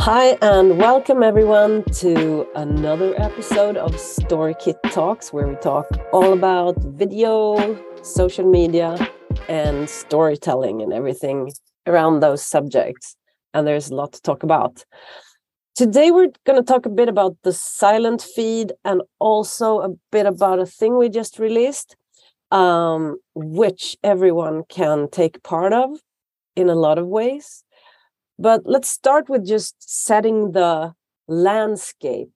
Hi, and welcome everyone to another episode of StoryKit Talks, where we talk all about video, social media, and storytelling and everything around those subjects. And there's a lot to talk about. Today, we're going to talk a bit about the silent feed and also a bit about a thing we just released, um, which everyone can take part of in a lot of ways. But let's start with just setting the landscape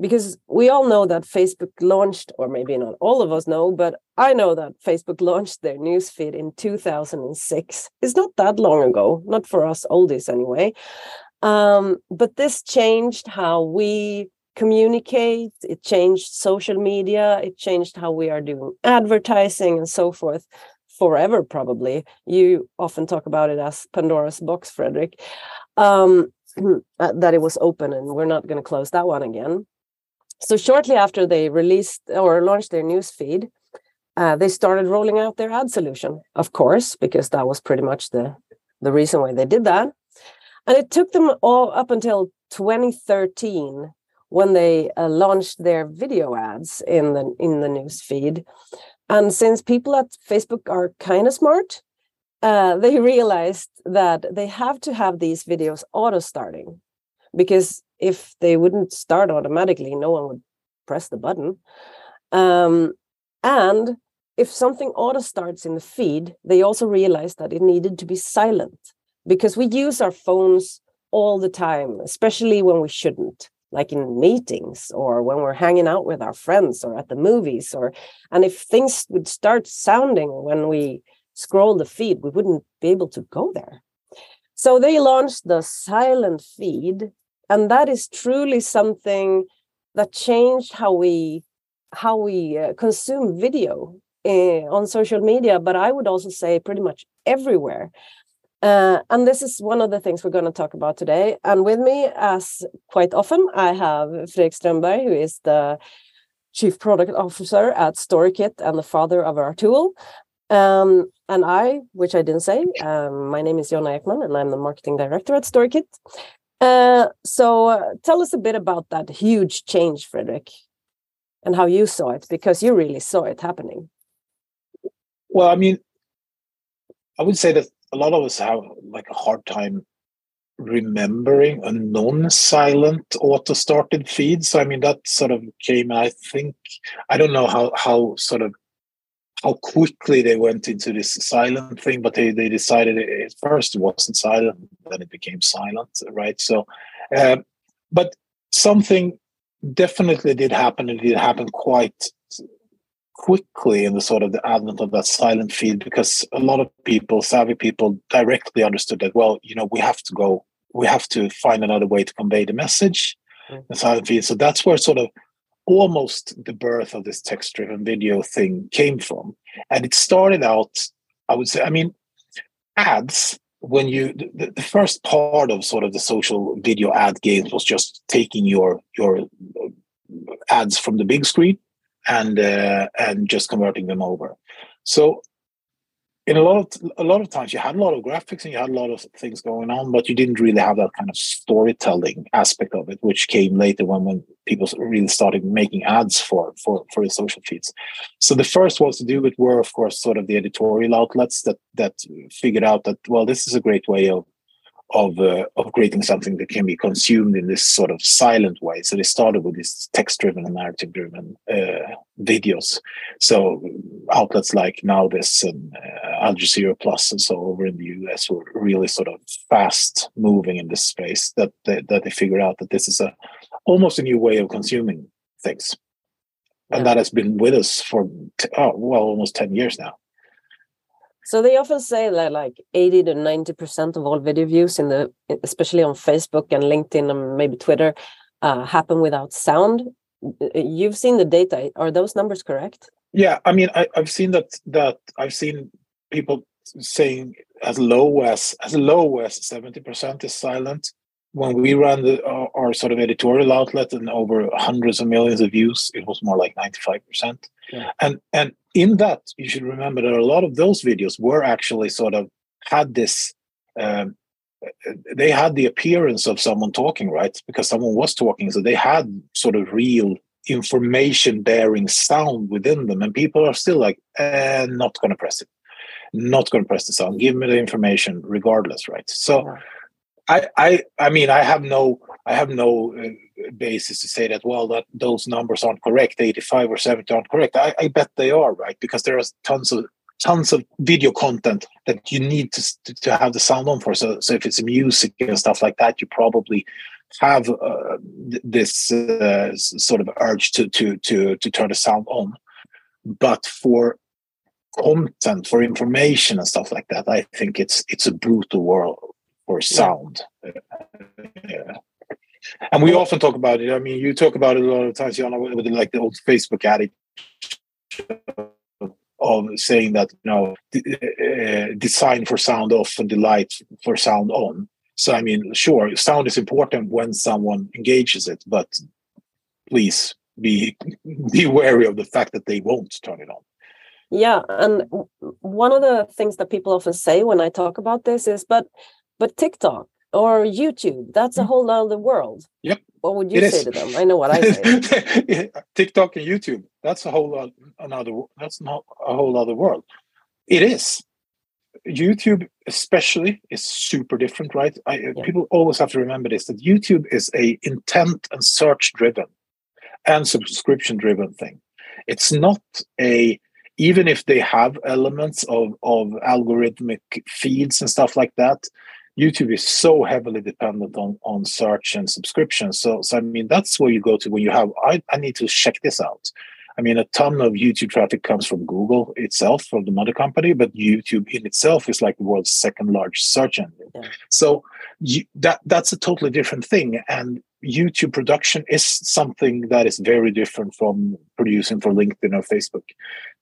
because we all know that Facebook launched, or maybe not all of us know, but I know that Facebook launched their newsfeed in 2006. It's not that long ago, not for us oldies anyway. Um, but this changed how we communicate, it changed social media, it changed how we are doing advertising and so forth forever, probably. You often talk about it as Pandora's box, Fredrik Um, uh, that it was open and we're not going to close that one again so shortly after they released or launched their news feed, uh, they started rolling out their ad solution, of course, because that was pretty much the the reason why they did that. And it took them all up until 2013 when they uh, launched their video ads in the in the news feed. And since people at Facebook are kind of smart, uh, they realized that they have to have these videos auto starting because if they wouldn't start automatically, no one would press the button. Um, and if something auto starts in the feed, they also realized that it needed to be silent because we use our phones all the time, especially when we shouldn't, like in meetings or when we're hanging out with our friends or at the movies. Or and if things would start sounding when we scroll the feed, we wouldn't be able to go there. So they launched the silent feed and that is truly something that changed how we how we uh, consume video uh, on social media but i would also say pretty much everywhere uh, and this is one of the things we're going to talk about today and with me as quite often i have fredrik strömberg who is the chief product officer at storykit and the father of our tool um, and I, which I didn't say, um, my name is Jonna Ekman, and I'm the marketing director at StoryKit. Uh, so uh, tell us a bit about that huge change, Fredrik, and how you saw it, because you really saw it happening. Well, I mean, I would say that a lot of us have like a hard time remembering a non-silent auto-started feed. So I mean, that sort of came. I think I don't know how how sort of how quickly they went into this silent thing, but they, they decided it, at first it wasn't silent, then it became silent, right? So, uh, but something definitely did happen, and it did happen quite quickly in the sort of the advent of that silent feed because a lot of people, savvy people, directly understood that, well, you know, we have to go, we have to find another way to convey the message. Mm-hmm. The silent feed. So that's where sort of almost the birth of this text driven video thing came from. And it started out, I would say, I mean, ads, when you, the, the first part of sort of the social video ad games was just taking your, your uh, ads from the big screen and, uh, and just converting them over. So in a lot of a lot of times you had a lot of graphics and you had a lot of things going on, but you didn't really have that kind of storytelling aspect of it, which came later when when people really started making ads for for for the social feeds. So the first ones to do it were, of course, sort of the editorial outlets that that figured out that well, this is a great way of of uh, of creating something that can be consumed in this sort of silent way. So they started with these text-driven and narrative-driven uh, videos. So outlets like NowThis and uh, Al Jazeera Plus and so over in the US were really sort of fast moving in this space. That they, that they figured out that this is a almost a new way of consuming things, and that has been with us for t- oh, well almost ten years now. So they often say that like 80 to 90% of all video views in the especially on Facebook and LinkedIn and maybe Twitter uh, happen without sound. You've seen the data. Are those numbers correct? Yeah, I mean I, have seen that that I've seen people saying as low as as low as 70% is silent when we ran the, uh, our sort of editorial outlet and over hundreds of millions of views, it was more like 95%. Yeah. And and in that, you should remember that a lot of those videos were actually sort of had this um, they had the appearance of someone talking, right? Because someone was talking, so they had sort of real information bearing sound within them, and people are still like, eh, not going to press it, not going to press the sound. Give me the information, regardless, right? So. I, I I mean I have no I have no uh, basis to say that well that those numbers aren't correct 85 or 70 aren't correct I, I bet they are right because there are tons of tons of video content that you need to, to, to have the sound on for. So, so if it's music and stuff like that, you probably have uh, this uh, sort of urge to, to to to turn the sound on. But for content, for information and stuff like that, I think it's it's a brutal world for sound. Yeah. And we often talk about it. I mean, you talk about it a lot of times, Jonna, with, with like the old Facebook addict of saying that you know uh, design for sound off and delight for sound on so i mean sure sound is important when someone engages it but please be be wary of the fact that they won't turn it on yeah and one of the things that people often say when i talk about this is but but tiktok or youtube that's a mm. whole other world yep what would you it say is. to them? I know what I say. TikTok and YouTube. That's a whole another. That's not a whole other world. It is. YouTube, especially, is super different, right? I, yeah. People always have to remember this: that YouTube is a intent and search driven, and subscription driven thing. It's not a even if they have elements of of algorithmic feeds and stuff like that YouTube is so heavily dependent on on search and subscription. So, so I mean, that's where you go to when you have. I, I need to check this out. I mean, a ton of YouTube traffic comes from Google itself, from the mother company, but YouTube in itself is like the world's second largest search engine. Yeah. So you, that that's a totally different thing. And YouTube production is something that is very different from producing for LinkedIn or Facebook.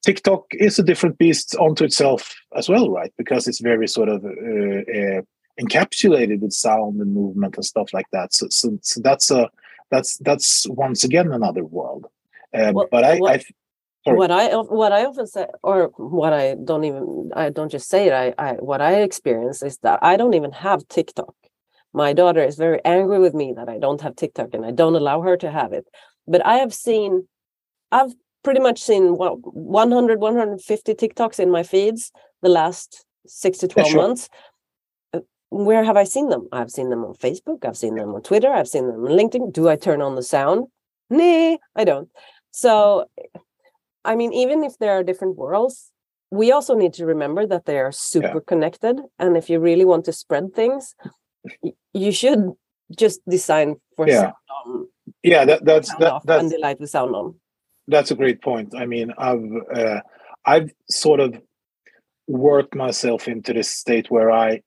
TikTok is a different beast onto itself as well, right? Because it's very sort of uh, uh, encapsulated with sound and movement and stuff like that. So, so, so that's a that's that's once again another world. Uh, well, but I, what, I what I what I often say, or what I don't even I don't just say it. I, I what I experience is that I don't even have TikTok. My daughter is very angry with me that I don't have TikTok and I don't allow her to have it. But I have seen, I've pretty much seen what 100 150 TikToks in my feeds the last six to 12 yeah, sure. months where have I seen them? I've seen them on Facebook, I've seen them on Twitter, I've seen them on LinkedIn. Do I turn on the sound? Nah, I don't. So, I mean, even if there are different worlds, we also need to remember that they are super yeah. connected. And if you really want to spread things, you should just design for yeah. sound on. Yeah, that, that's that, that's and delight with sound on. That's a great point. I mean, I've uh, I've sort of worked myself into this state where I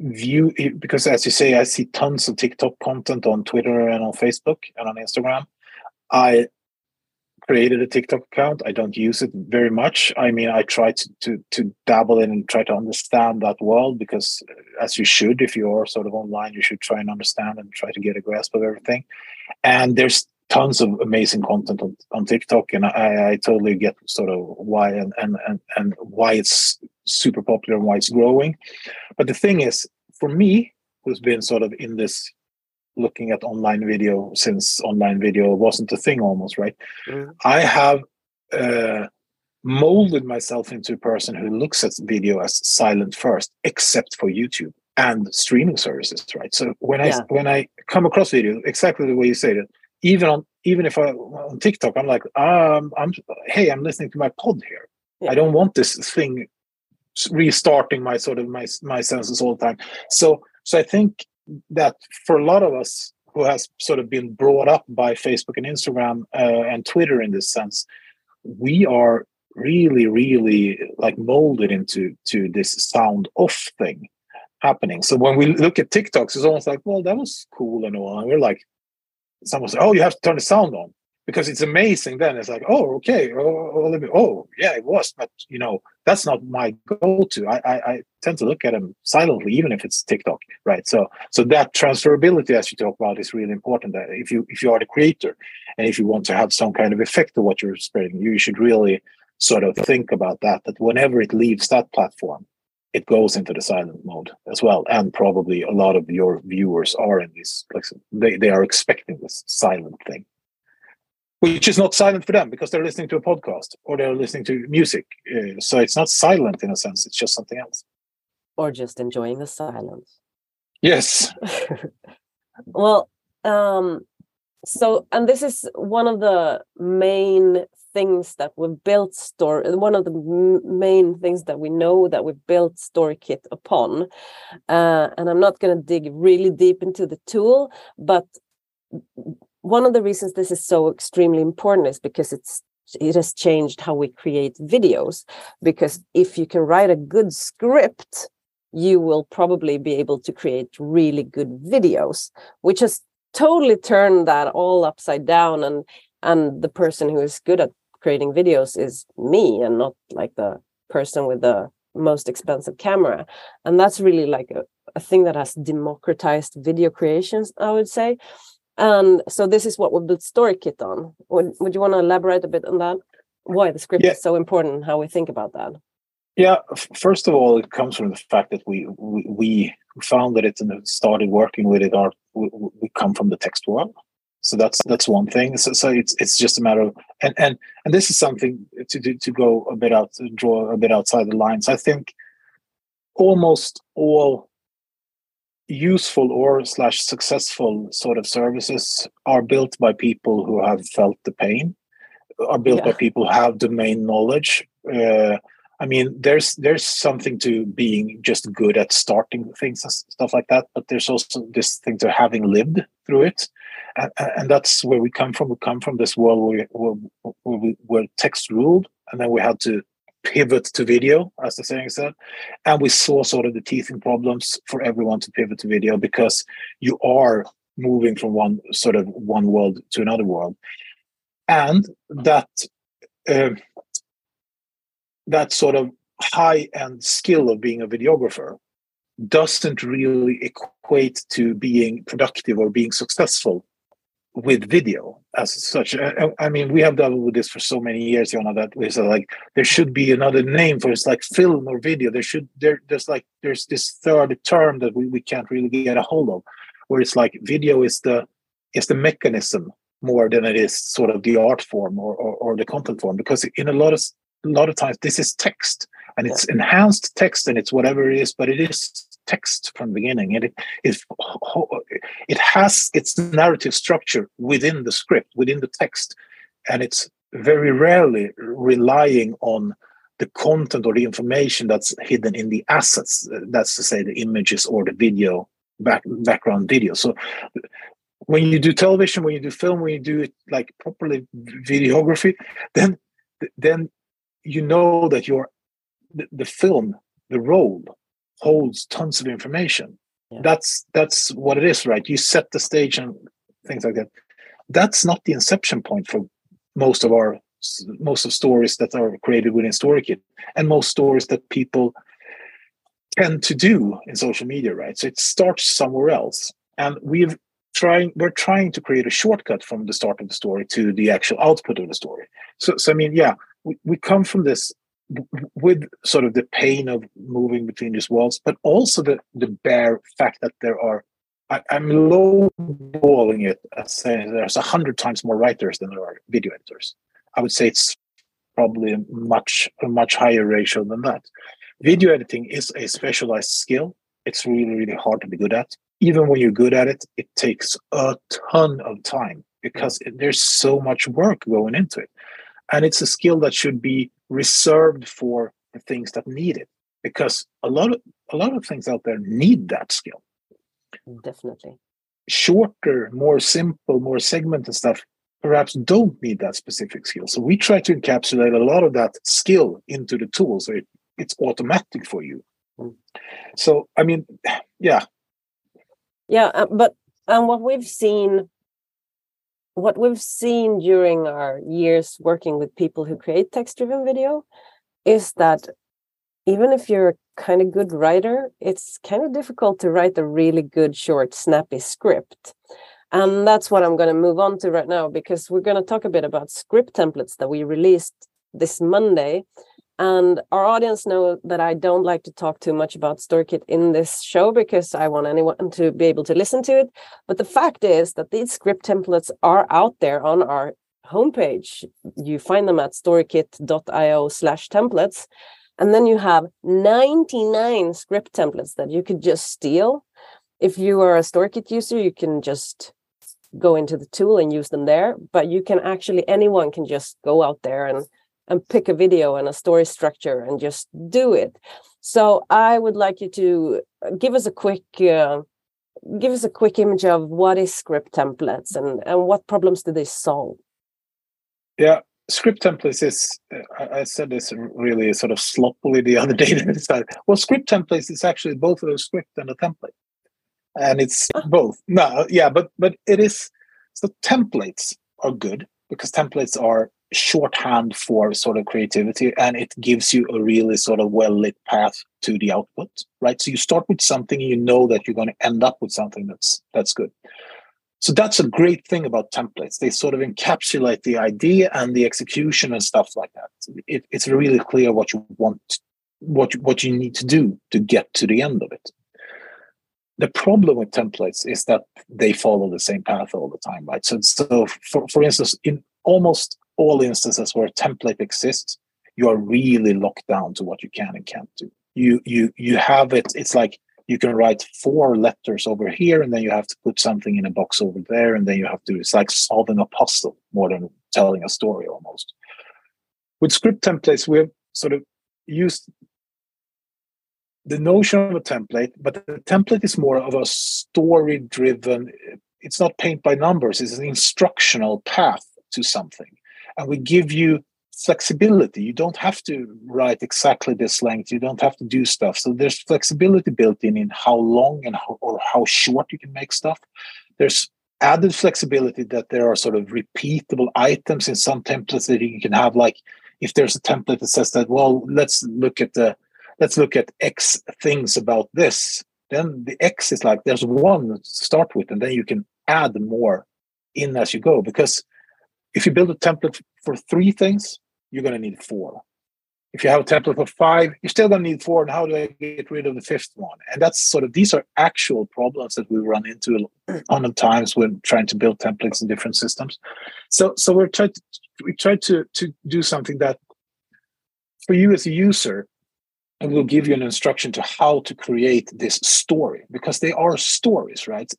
view because as you say i see tons of tiktok content on twitter and on facebook and on instagram. I created a tiktok account. I don't use it very much. I mean i try to to, to dabble in and try to understand that world because uh, as you should if you're sort of online you should try and understand and try to get a grasp of everything. And there's tons of amazing content on, on tiktok and I, I totally get sort of why and, and and and why it's super popular and why it's growing. But the thing is, for me, who's been sort of in this looking at online video since online video wasn't a thing almost, right? Mm. I have uh, molded myself into a person who looks at video as silent first, except for YouTube and streaming services, right? So when yeah. I when I come across video, exactly the way you said it, even on even if I on TikTok, I'm like, um, I'm hey, I'm listening to my pod here. Yeah. I don't want this thing restarting my sort of my my senses all the time. So so I think that for a lot of us who has sort of been brought up by Facebook and Instagram uh, and Twitter in this sense, we are really really like molded into to this sound off thing happening. So when we look at TikToks, it's almost like, well, that was cool and all. And we're like, someone say, oh, you have to turn the sound on because it's amazing then. It's like oh okay oh, oh, oh, yeah it was but you know that's not my go-to. I, I, I tend to look at them silently even if it's tiktok right? So so that transferability as you talk about is really important. That if you if you are the creator and if you want to have some kind of effect of what you're spreading you should really sort of think about that that whenever it leaves that platform it goes into the silent mode as well. And probably a lot of your viewers are in this, like they, they are expecting this silent thing, which is not silent for them because they're listening to a podcast or they're listening to music. Uh, so it's not silent in a sense, it's just something else. Or just enjoying the silence. Yes. well, um, so and this is one of the main things that we've built store one of the main things that we know that we've built storykit upon uh, and i'm not going to dig really deep into the tool but one of the reasons this is so extremely important is because it's it has changed how we create videos because if you can write a good script you will probably be able to create really good videos which has totally turned that all upside down and and the person who is good at creating videos is me and not like the person with the most expensive camera. And that's really like a, a thing that has democratized video creations i would say and so this is what we built storykit on. Would, would you want to elaborate a bit on that? Why the script yeah. is so important how we think about that? Yeah first of all it comes from the fact that we we, we founded it and started working with it are we, we come from the text world. So that's that's one thing. So, so it's it's just a matter of and and and this is something to to, to go a bit out draw a bit outside the lines. I think almost all useful or slash successful sort of services are built by people who have felt the pain are built yeah. by people who have domain knowledge uh, I mean, there's there's something to being just good at starting things and stuff like that, but there's also this thing to having lived through it, and, and that's where we come from. We come from this world where, where, where, we, where text ruled, and then we had to pivot to video, as the saying said, and we saw sort of the teething problems for everyone to pivot to video because you are moving from one sort of one world to another world, and that. Uh, that sort of high end skill of being a videographer doesn't really equate to being productive or being successful with video as such. I, I mean, we have done with this for so many years, you know, that we said like there should be another name for it's like film or video. There should there there's like there's this third term that we, we can't really get a hold of, where it's like video is the is the mechanism more than it is sort of the art form or, or, or the content form because in a lot of a lot of times this is text and it's enhanced text and it's whatever it is but it is text from the beginning. And it it, it has its narrative structure within the script within the text. And it's very rarely relying on the content or the information that's hidden in the assets that's to say the images or the video back, background video. So when you do television when you do film when you do it like properly videography then then you know that your the, the film, the role, holds tons of information. Yeah. That's that's what it is, right? You set the stage and things like that. That's not the inception point for most of our most of stories that are created within StoryKit, and most stories that people tend to do in social media, right? So it starts somewhere else, and we've trying we're trying to create a shortcut from the start of the story to the actual output of the story. So, so I mean, yeah, we, we come from this with sort of the pain of moving between these walls, but also the the bare fact that there are. I, am lowballing it as saying there's a hundred times more writers than there are video editors. I would say it's probably a much a much higher ratio than that. Video editing is a specialized skill. It's really really hard to be good at. Even when you're good at it, it takes a ton of time because there's so much work going into it and it's a skill that should be reserved for the things that need it because a lot of a lot of things out there need that skill. Definitely. Shorter more simple more segmented stuff perhaps don't need that specific skill. So we try to encapsulate a lot of that skill into the tool so it, it's automatic for you. Mm. so i mean yeah. Yeah uh, but and what we've seen what we've seen during our years working with people who create text driven video is that even if you're a kind of good writer, it's kind of difficult to write a really good, short, snappy script. And that's what I'm going to move on to right now because we're going to talk a bit about script templates that we released this Monday. And our audience know that I don't like to talk too much about StoryKit in this show because I want anyone to be able to listen to it. But the fact is that these script templates are out there on our homepage. You find them at storykit.io slash templates. And then you have 99 script templates that you could just steal. If you are a StoryKit user, you can just go into the tool and use them there. But you can actually, anyone can just go out there and and pick a video and a story structure and just do it. So I would like you to uh, give us a quick uh, give us a quick image of what is script templates and and what problems do they solve. Yeah, script templates is I, said this really sort of sloppily the other day. well, script templates is actually both a script and a template, and it's ah. both. No, yeah, but but it is so templates are good because templates are shorthand for sort of creativity and it gives you a really sort of well lit path to the output right? So you start with something you know that you're going to end up with something that's that's good. So that's a great thing about templates. They sort of encapsulate the idea and the execution and stuff like that. It, it's really clear what you want what you, what you need to do to get to the end of it. The problem with templates is that they follow the same path all the time right? So so for, for instance in almost all instances where a template exists, you are really locked down to what you can and can't do. You you you have it. It's like you can write four letters over here, and then you have to put something in a box over there, and then you have to. It's like solving a puzzle more than telling a story almost. With script templates, we've sort of used the notion of a template, but the template is more of a story driven. It's not paint by numbers. It's an instructional path to something and we give you flexibility. You don't have to write exactly this length. You don't have to do stuff. So there's flexibility built in in how long and how, or how short you can make stuff. There's added flexibility that there are sort of repeatable items in some templates that you can have. Like if there's a template that says that, well, let's look at the let's look at X things about this. Then the X is like there's one to start with, and then you can add more in as you go because if you build a template for three things, you're going to need four. If you have a template for five, you're still going to need four. And how do I get rid of the fifth one? And that's sort of these are actual problems that we run into on the times when trying to build templates in different systems. So so we're trying to we try to to do something that for you as a user, and we'll give you an instruction to how to create this story because they are stories, right?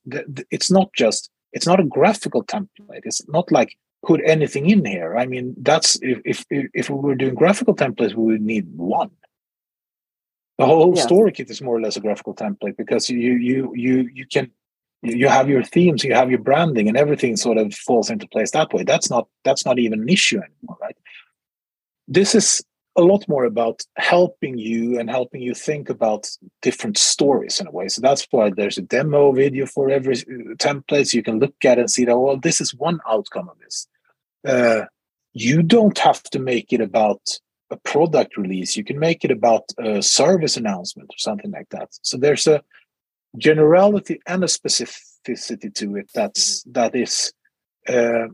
It's not just it's not a graphical template. It's not like put anything in here. I mean, that's if if if we were doing graphical templates, we would need one. The whole yes. story kit is more or less a graphical template because you you you you can you have your themes, you have your branding, and everything sort of falls into place that way. That's not that's not even an issue anymore, right? This is a lot more about helping you and helping you think about different stories in a way. So that's why there's a demo video for every uh, template. So you can look at and see that, well, this is one outcome of this. Uh, you don't have to make it about a product release. You can make it about a service announcement or something like that. So there's a generality and a specificity to it that's that is uh,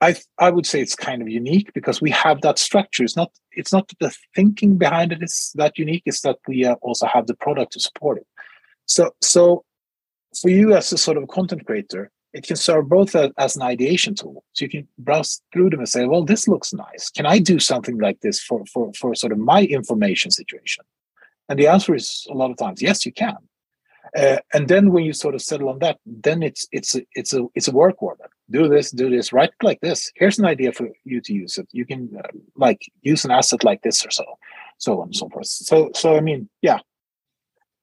I I would say it's kind of unique because we have that structure. It's not it's not the thinking behind it is that unique. It's that we uh, also have the product to support it. So so for you as a sort of content creator, it can serve both a, as an ideation tool. So you can browse through them and say, well, this looks nice. Can I do something like this for for for sort of my information situation? And the answer is a lot of times yes, you can. Uh, and then when you sort of settle on that, then it's it's a, it's a it's a work order. Do this, do this, right like this. Here's an idea for you to use it. You can uh, like use an asset like this or so, so on and so forth. So so I mean, yeah,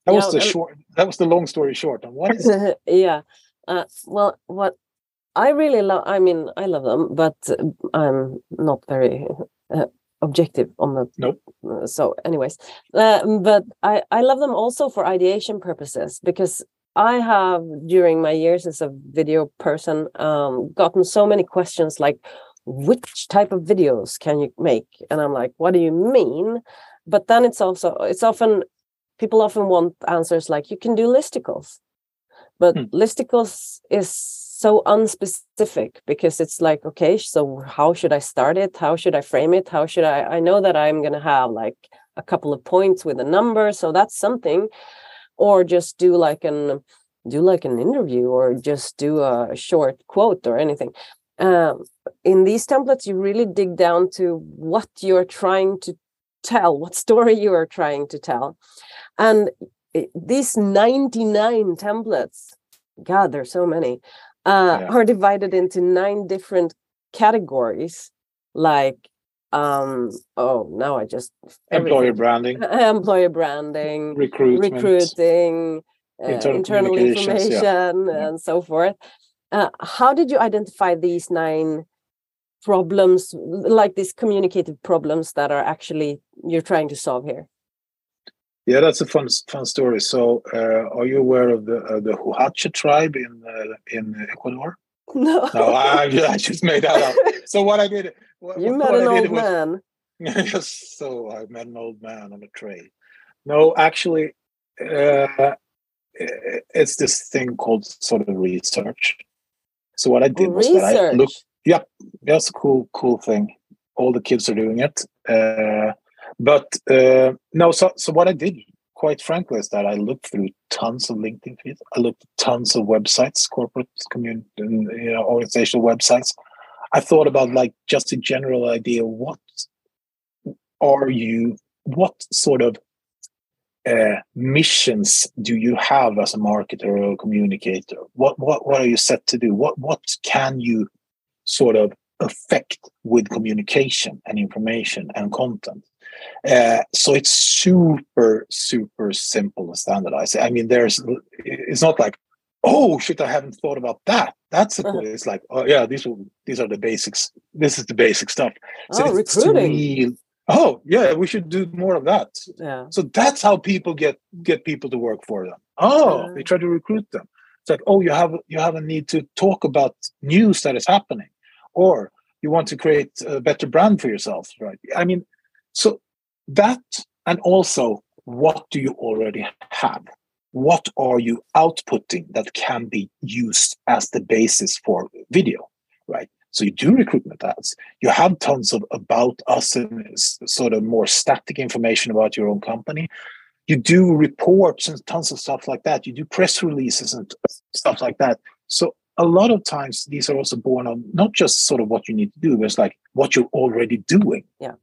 that yeah, was the short. That was the long story short. And what is yeah, uh, well, what I really love. I mean, I love them, but I'm not very uh, objective on the nope. Uh, so anyways uh, but i i love them also for ideation purposes because i have during my years as a video person um, gotten so many questions like which type of videos can you make? And i'm like what do you mean? But then it's also it's often people often want answers like you can do listicles. But hmm. listicles is so unspecific because it's like okay so how should i start it? How should i frame it? How should i i know that i'm going to have like a couple of points with a number so that's something or just do like an do like an interview or just do a short quote or anything. Um, in these templates you really dig down to what you're trying to tell what story you are trying to tell. And it, these 99 templates god there's so many uh, yeah. are divided into nine different categories. Like um oh now i just employer branding. Employer branding recruitment. recruiting uh, internal, internal information yeah. and so forth. Uh, how did you identify these nine problems like these communicative problems that are actually you're trying to solve here? Yeah that's a fun fun story. So uh, are you aware of the uh, the Huacha tribe in uh, in ecuador no no I, I just made that up so what i did what, you met what an old was, man yes so i met an old man on a train no actually uh, it's this thing called sort of research so what I did was that I looked. Yeah, that's a cool, cool thing. All the kids are doing it. Uh, but uh, no, so so what I did, quite frankly, is that I looked through tons of LinkedIn feeds. I looked at tons of websites, corporate community, you know, organizational websites. I thought about like just a general idea. What are you? What sort of uh, missions do you have as a marketer or a communicator? What what what are you set to do? What what can you sort of affect with communication and information and content? Uh, so it's super super simple and standardized. I mean, there's it's not like oh shit, I haven't thought about that. That's a cool. Uh-huh. It's like oh yeah, these will, these are the basics. This is the basic stuff. So oh, recruiting oh yeah we should do more of that yeah so that's how people get get people to work for them oh they try to recruit them it's like oh you have you have a need to talk about news that is happening or you want to create a better brand for yourself right i mean so that and also what do you already have what are you outputting that can be used as the basis for video right so you do recruitment ads. You have tons of about us and sort of more static information about your own company. You do reports and tons of stuff like that. You do press releases and stuff like that. So a lot of times these are also born of not just sort of what you need to do, but it's like what you're already doing. Yeah.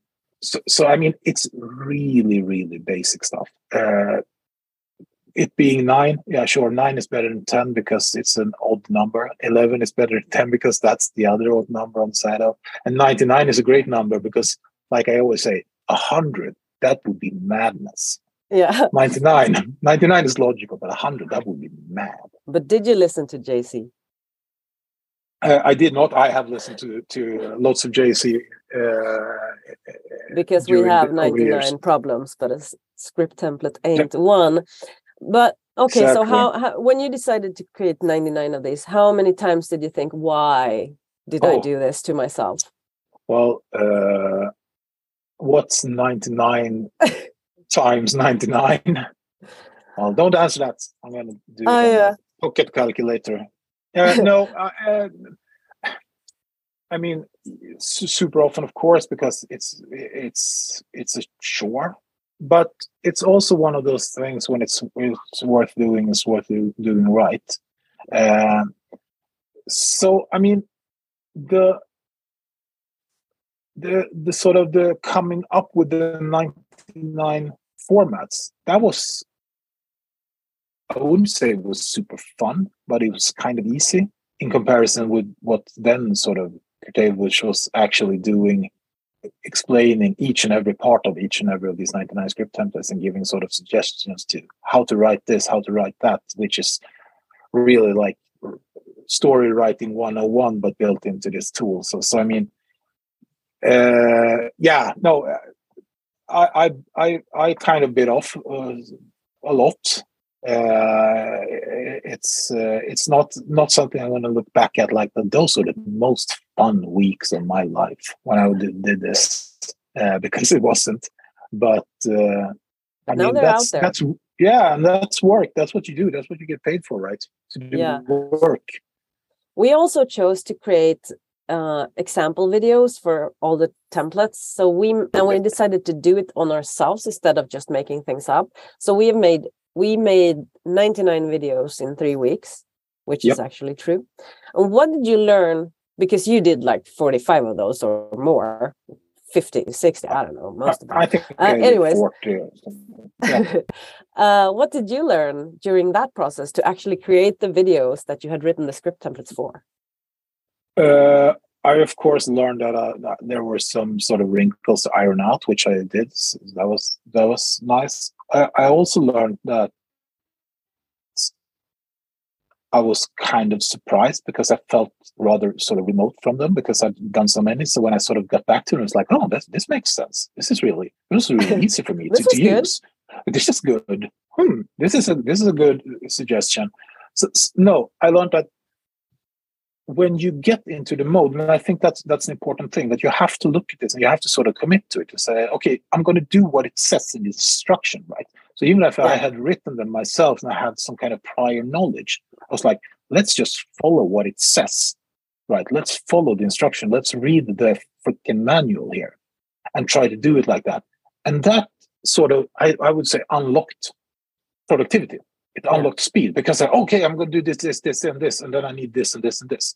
So, so I mean, it's really, really basic stuff. Uh, it being nine, yeah, sure, nine is better than 10 because it's an odd number. 11 is better than 10 because that's the other odd number on the side of. And 99 is a great number because, like I always say, 100, that would be madness. Yeah. 99, 99 is logical, but 100, that would be mad. But did you listen to Jay-Z? Uh, I did not. I have listened to to lots of Jay-Z. Uh, because we have 99 problems, but a script template ain't one. But okay, exactly. so how, how, when you decided to create 99 of these, how many times did you think, why did oh. I do this to myself? Well, uh, what's 99 times 99? Well, don't answer that. I'm going to do oh, yeah. pocket calculator. Uh, no, uh, I mean, super often, of course, because it's it's it's a chore but it's also one of those things when it's, it's worth doing it's worth doing right. Uh, so i mean the the the sort of the coming up with the 99 formats that was i wouldn't say it was super fun but it was kind of easy in comparison with what then sort of which was actually doing explaining each and every part of each and every of these 99 script templates and giving sort of suggestions to how to write this, how to write that, which is really like story writing 101 but built into this tool. So so I mean uh, yeah, no I I I I kind of bit off uh, a lot uh, it's uh, it's not not something I'm going to look back at like those are the most fun weeks of my life when I did, did this uh, because it wasn't. But uh, I now mean that's that's yeah, and that's work. That's what you do. That's what you get paid for, right? To do yeah. work. we also chose to create uh, example videos for all the templates. So we and we decided to do it on ourselves instead of just making things up. So we have made we made 99 videos in three weeks, which yep. is actually true. And what did you learn? Because you did like 45 of those or more. 50 60 i don't know most of them i think uh, anyways 40 yeah. uh, what did you learn during that process to actually create the videos that you had written the script templates for uh, I of course learned that, uh, that, there were some sort of wrinkles to iron out, which I did. So that was that was nice. I, I also learned that I was kind of surprised because I felt rather sort of remote from them because I'd done so many. So when I sort of got back to it, it was like, oh, this, this makes sense. This is really this is really easy for me to, to use. This is good. Hmm, this is a this is a good suggestion. So, no, I learned that when you get into the mode, and I think that's that's an important thing that you have to look at this and you have to sort of commit to it and say, okay, I'm going to do what it says in the instruction, right? So even if I had written them myself and I had some kind of prior knowledge, I was like, let's just follow what it says, right? Let's follow the instruction. Let's read the freaking manual here and try to do it like that. And that sort of, I, I would say, unlocked productivity it unlocked speed because I okay, I'm going to do this, this, this, and this, and then I need this and this and this.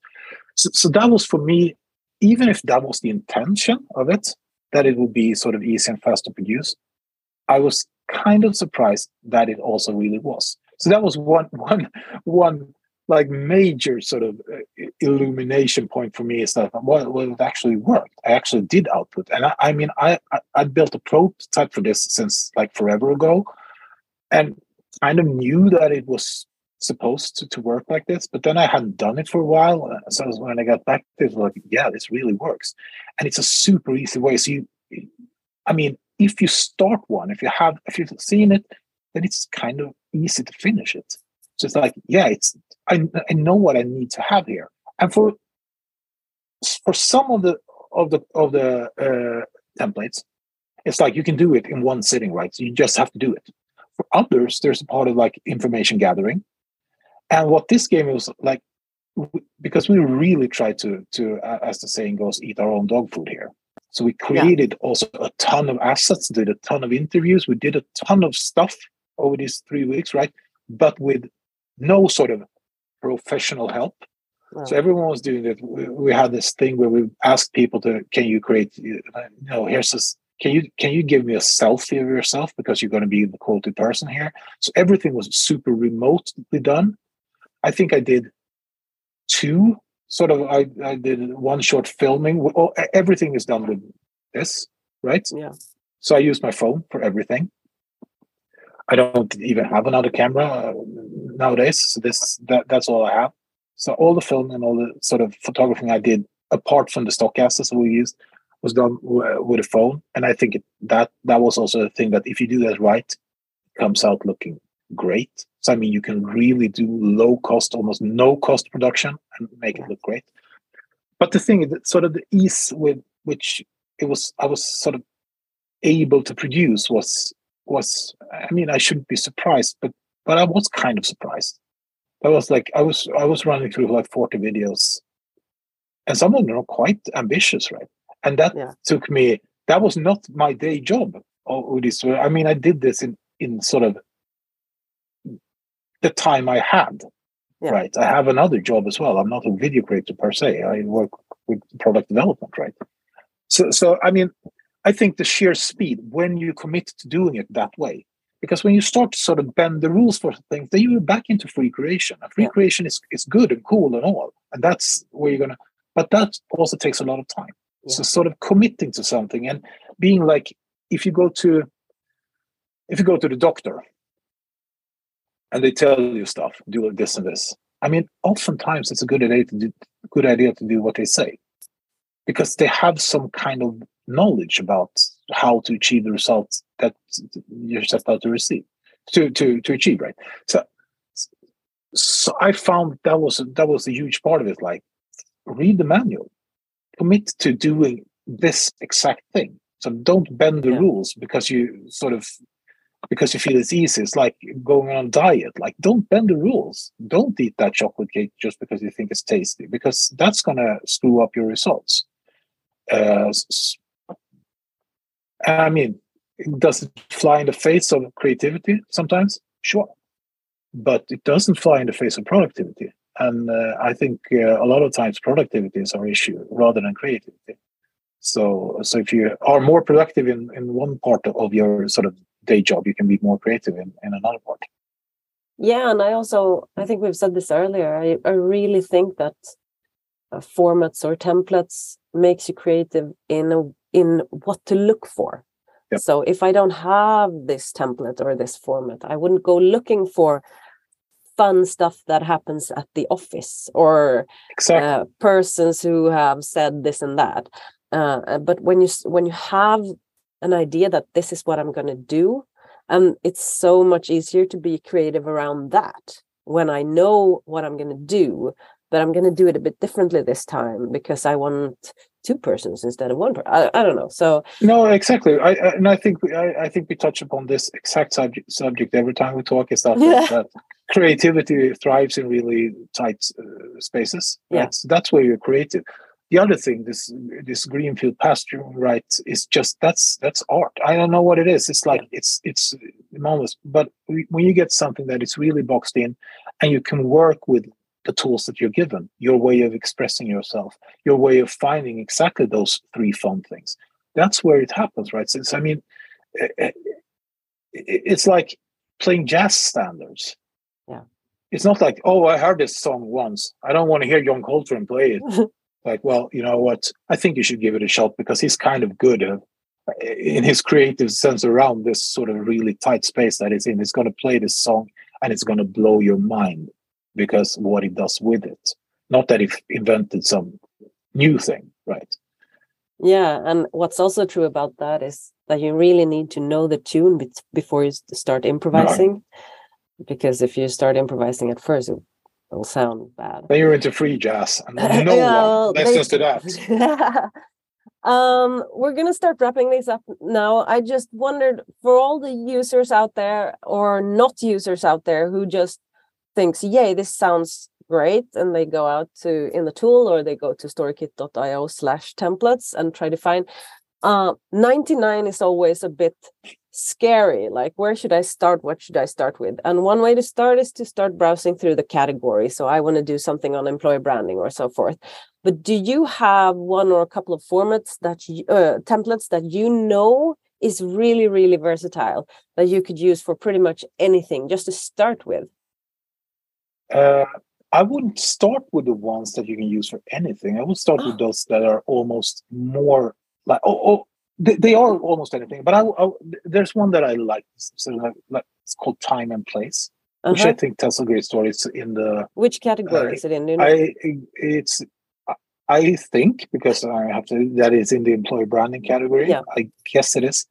So, so that was for me, even if that was the intention of it, that it would be sort of easy and fast to produce. I was kind of surprised that it also really was. So that was one, one, one like major sort of uh, illumination point for me is that well, well it actually worked. I actually did output, and I, I mean, I, I I built a prototype for this since like forever ago, and kind of knew that it was supposed to, to work like this, but then I hadn't done it for a while. Uh, so when I got back it, like, yeah, this really works. And it's a super easy way. So you, I mean, if you start one, if you have, if you've seen it, then it's kind of easy to finish it. So it's like, yeah, it's, I, I know what I need to have here. And for, for some of the, of the, of the uh, templates, it's like you can do it in one sitting, right? So you just have to do it. For others, there's a part of like information gathering. And what this game was like, because we really tried to, to uh, as the saying goes, eat our own dog food here. So we created yeah. also a ton of assets, did a ton of interviews, we did a ton of stuff over these three weeks, right? But with no sort of professional help. So everyone was doing it. We had this thing where we asked people to, can you create, you know, here's this can you can you give me a selfie of yourself? Because you're going to be the quoted person here. So everything was super remotely done. I think i did two sort of i, I did one short filming. Oh, everything is done with this right? Yeah. So i use my phone for everything. I don't even have another camera uh, nowadays so this that, that's all i have. So all the film and all the sort of photography i did apart from the stock assets that we used was done uh, with a phone, and I think it, that that was also a thing that if you do that right, comes out looking great. So I mean, you can really do low cost, almost no cost production, and make it look great. But the thing is, that sort of the ease with which it was, I was sort of able to produce was was. I mean, I shouldn't be surprised, but but I was kind of surprised. I was like, I was I was running through like forty videos, and some of them are quite ambitious, right? And that yeah. took me that was not my day job uh, or this uh, i mean i did this in in sort of the time i had yeah. right i have another job as well i'm not a video creator per se i work with product development right so so i mean i think the sheer speed when you commit to doing it that way because when you start to sort of bend the rules for things then you're back into free creation and free yeah. creation is, is good and cool and all and that's where you're gonna but that also takes a lot of time yeah. so sort of committing to something and being like if you go to if you go to the doctor and they tell you stuff do this and this i mean oftentimes it's a good idea to do good idea to do what they say because they have some kind of knowledge about how to achieve the results that you're set out to receive to to to achieve right so so i found that was that was a huge part of it like read the manual commit to doing this exact thing. So don't bend the yeah. rules because you sort of because you feel it's easy. It's like going on a diet. Like, don't bend the rules. Don't eat that chocolate cake just because you think it's tasty, because that's going to screw up your results. Uh, I mean, does it fly in the face of creativity sometimes? Sure. But it doesn't fly in the face of productivity. And uh, I think uh, a lot of times productivity is our issue rather than creativity. So, so if you are more productive in, in one part of your sort of day job, you can be more creative in, in another part. Yeah, and I also I think we've said this earlier. I, I really think that uh, formats or templates makes you creative in a, in what to look for. Yep. So if I don't have this template or this format, I wouldn't go looking for fun stuff that happens at the office or exactly. uh, persons who have said this and that. Uh, uh but when you when you have an idea that this is what I'm going to do, um, it's so much easier to be creative around that when I know what I'm going to do. But I'm going to do it a bit differently this time because I want two persons instead of one person. I, I don't know. So no, exactly. I, I and I think we, I, I, think we touch upon this exact subject subject every time we talk. Is that, yeah. that creativity thrives in really tight uh, spaces. Yeah. So that's where you're creative. The other thing this this greenfield pasture right is just that's that's art. I don't know what it is. It's like it's it's enormous. But when you get something that is really boxed in and you can work with the tools that you're given your way of expressing yourself your way of finding exactly those three fun things that's where it happens right? So i mean eh, eh, it's like playing jazz standards it's not like oh i heard this song once i don't want to hear john coltrane play it like, well, you know what? I think you should give it a shot because he's kind of good uh, in his creative sense around this sort of really tight space that he's in. He's going to play this song and it's going to blow your mind because what he does with it. Not that he invented some new thing, right? Yeah, and what's also true about that is that you really need to know the tune before you start improvising. No. Because if you start improvising at first, it it'll sound bad. Then you're into free jazz, and no yeah, one listens to that. um, we're gonna start wrapping these up now. I just wondered for all the users out there or not users out there who just thinks, "Yay, this sounds great," and they go out to in the tool or they go to storykit.io slash templates and try to find. Uh, 99 is always a bit scary like where should i start? What should i start with? And one way to start is to start browsing through the category. So i want to do something on employer branding or so forth. But do you have one or a couple of formats that you, uh, templates that you know is really really versatile that you could use for pretty much anything just to start with? Uh, i wouldn't start with the ones that you can use for anything. I would start with those that are almost more like oh, oh they, they are almost anything, but I, I, there's one that I like. So like, it's called Time and Place, uh-huh. which I uh-huh. think tells a great story. It's in the which category uh, is it in? You know? I it's I think because I have to that is in the employee branding category. Yeah. I guess it is.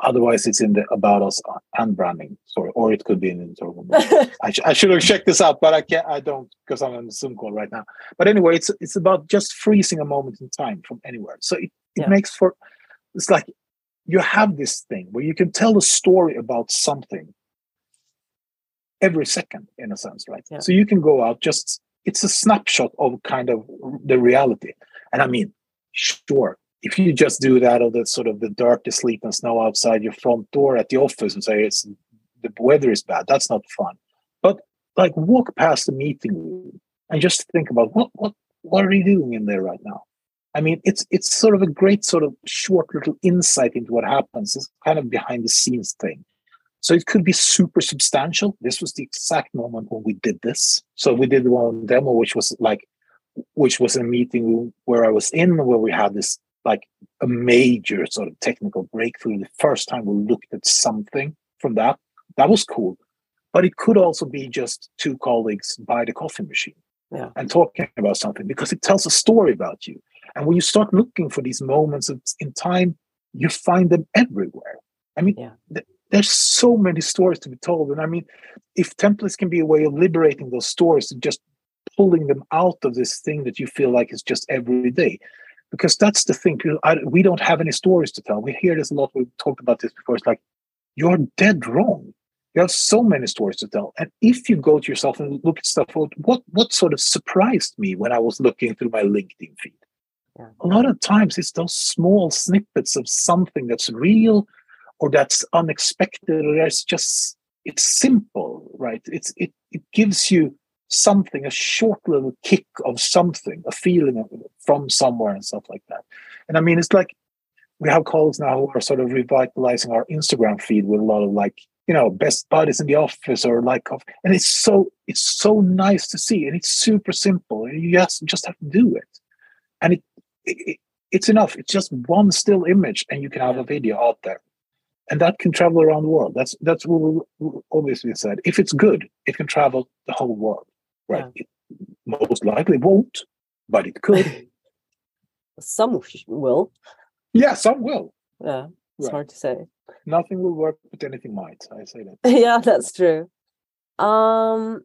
Otherwise, it's in the about us and branding sorry, or it could be in the I, sh- I should have checked this out, but I can't. I don't because I'm on the Zoom call right now. But anyway, it's it's about just freezing a moment in time from anywhere. So it, it yeah. makes for it's like you have this thing where you can tell a story about something every second in a sense right? Yeah. so you can go out just it's a snapshot of kind of the reality. And i mean sure if you just do that of the sort of the dirty sleet and snow outside your front door at the office and say it's the weather is bad that's not fun. But like walk past the meeting room and just think about what what what are you doing in there right now I mean, it's it's sort of a great sort of short little insight into what happens. It's kind of behind the scenes thing. So it could be super substantial. This was the exact moment when we did this. So we did one demo, which was like, which was a meeting where I was in, where we had this like a major sort of technical breakthrough. The first time we looked at something from that, that was cool. But it could also be just two colleagues by the coffee machine yeah. and talking about something because it tells a story about you. And when you start looking for these moments of, in time, you find them everywhere. I mean, yeah. th- there's so many stories to be told. And I mean, if templates can be a way of liberating those stories and just pulling them out of this thing that you feel like is just every day, because that's the thing. I, we don't have any stories to tell. We hear this a lot. We've talked about this before. It's like, you're dead wrong. You have so many stories to tell. And if you go to yourself and look at stuff, what what sort of surprised me when I was looking through my LinkedIn feed? A lot of times it's those small snippets of something that's real or that's unexpected or it's just it's simple, right? It's it it gives you something, a short little kick of something, a feeling from somewhere and stuff like that. And I mean, it's like we have colleagues now who are sort of revitalizing our Instagram feed with a lot of like, you know, best buddies in the office or like, and it's so it's so nice to see, and it's super simple. And you just just have to do it, and it, it it's enough. It's just one still image, and you can have a video out there, and that can travel around the world. That's that's what we always been said. If it's good, it can travel the whole world. Right? Yeah. It most likely won't, but it could. Some will. Yeah, some will. Yeah, it's right. hard to say. Nothing will work, but anything might. I say that. yeah, that's true. Um,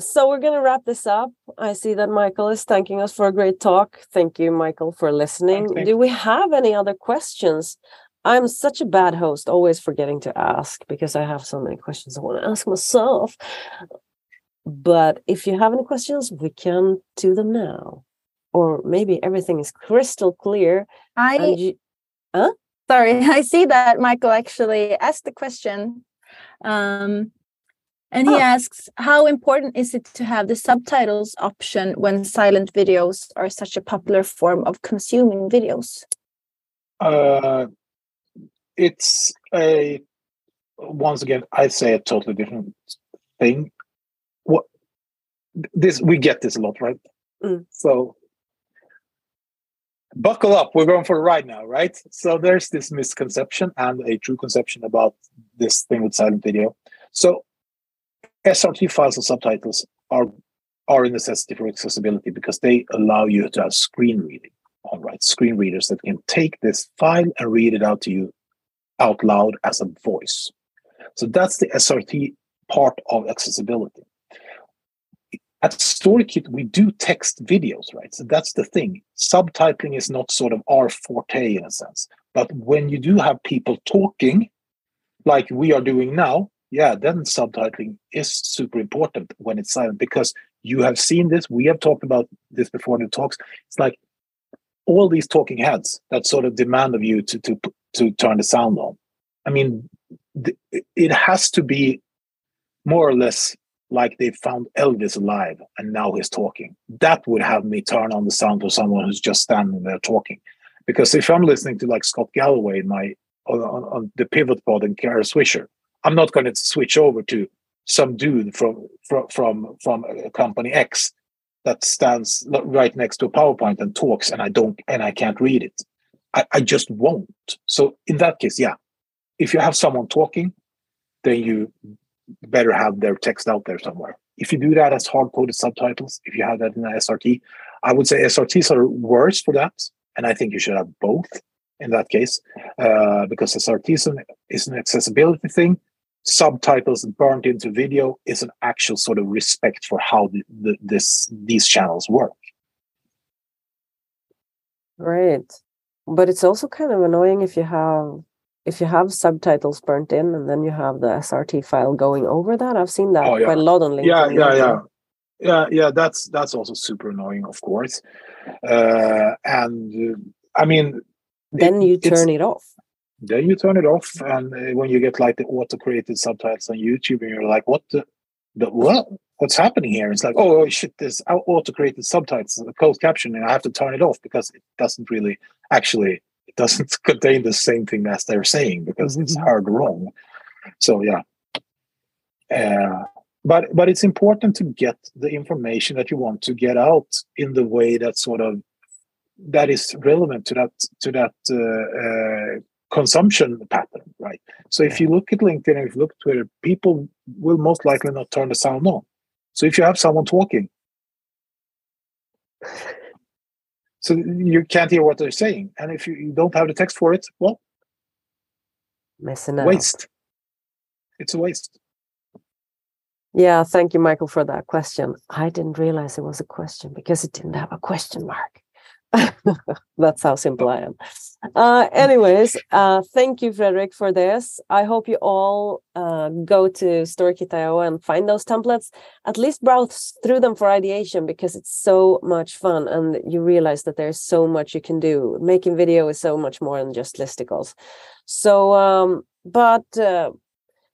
so we're gonna wrap this up. I see that Michael is thanking us for a great talk. Thank you, Michael, for listening. Do we have any other questions? I'm such a bad host, always forgetting to ask because I have so many questions I want to ask myself. But if you have any questions, we can do them now. Or maybe everything is crystal clear. I you, huh? sorry, I see that Michael actually asked the question. Um, and he oh. asks, how important is it to have the subtitles option when silent videos are such a popular form of consuming videos? Uh, it's a once again, I say a totally different thing what this we get this a lot, right? Mm. So buckle up, we're going for a ride now, right? So there's this misconception and a true conception about this thing with silent video. So SRT files and subtitles are are a necessity for accessibility because they allow you to have screen reading. All right, screen readers that can take this file and read it out to you out loud as a voice. So that's the SRT part of accessibility at StoryKit, we do text videos, right? So that's the thing. Subtitling is not sort of our forte in a sense. But when you do have people talking, like we are doing now, yeah, then subtitling is super important when it's silent because you have seen this. We have talked about this before in the talks. It's like all these talking heads that sort of demand of you to to to turn the sound on. I mean, it has to be more or less like they found Elvis alive and now he's talking. That would have me turn on the sound for someone who's just standing there talking. Because if I'm listening to like Scott Galloway in my on, on the Pivot Pod and Kara Swisher, I'm not going to switch over to some dude from from from from company X that stands right next to a PowerPoint and talks, and I don't and I can't read it. I, I just won't. So in that case, yeah, if you have someone talking, then you better have their text out there somewhere. If you do that as hard coded subtitles, if you have that in an SRT, I would say SRTs are worse for that. And I think you should have both in that case, uh, because SRT is an, is an accessibility thing. Subtitles burnt into video is an actual sort of respect for how the, the, this these channels work. Right. But it's also kind of annoying if you have if you have subtitles burnt in and then you have the SRT file going over that, I've seen that oh, yeah. quite a lot on LinkedIn. Yeah, yeah, yeah. Yeah, yeah, that's that's also super annoying, of course. Uh, and uh, I mean, then it, you turn it off. Then you turn it off, and uh, when you get like the auto-created subtitles on YouTube, and you're like, "What the, the what? What's happening here?" It's like, "Oh shit, this auto-created subtitles, a closed captioning. I have to turn it off because it doesn't really actually it doesn't contain the same thing as they're saying because it's mm-hmm. heard wrong. So yeah. Uh, but but it's important to get the information that you want to get out in the way that sort of that is relevant to that to that uh, uh, consumption pattern, right? So if you look at LinkedIn and if you look at Twitter, people will most likely not turn the sound on. So if you have someone talking, so you can't hear what they're saying. And if you, don't have the text for it well messing up. waste. It's a waste. Yeah thank you michael for that question. I didn't realize it was a question because it didn't have a question mark That's how simple I am. Uh, anyways, uh, thank you, Fredrik, for this. I hope you all uh, go to StoryKit.io and find those templates. At least browse through them for ideation because it's so much fun, and you realize that there's so much you can do. Making video is so much more than just listicles. So, um, but uh,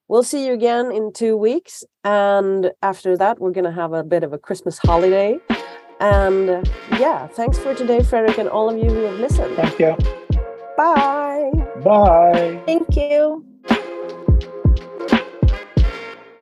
we'll see you again in two weeks, and after that, we're gonna have a bit of a Christmas holiday. And uh, yeah, thanks for today, Fredrik, and all of you who have listened. Thank you. Bye. Bye. Thank you.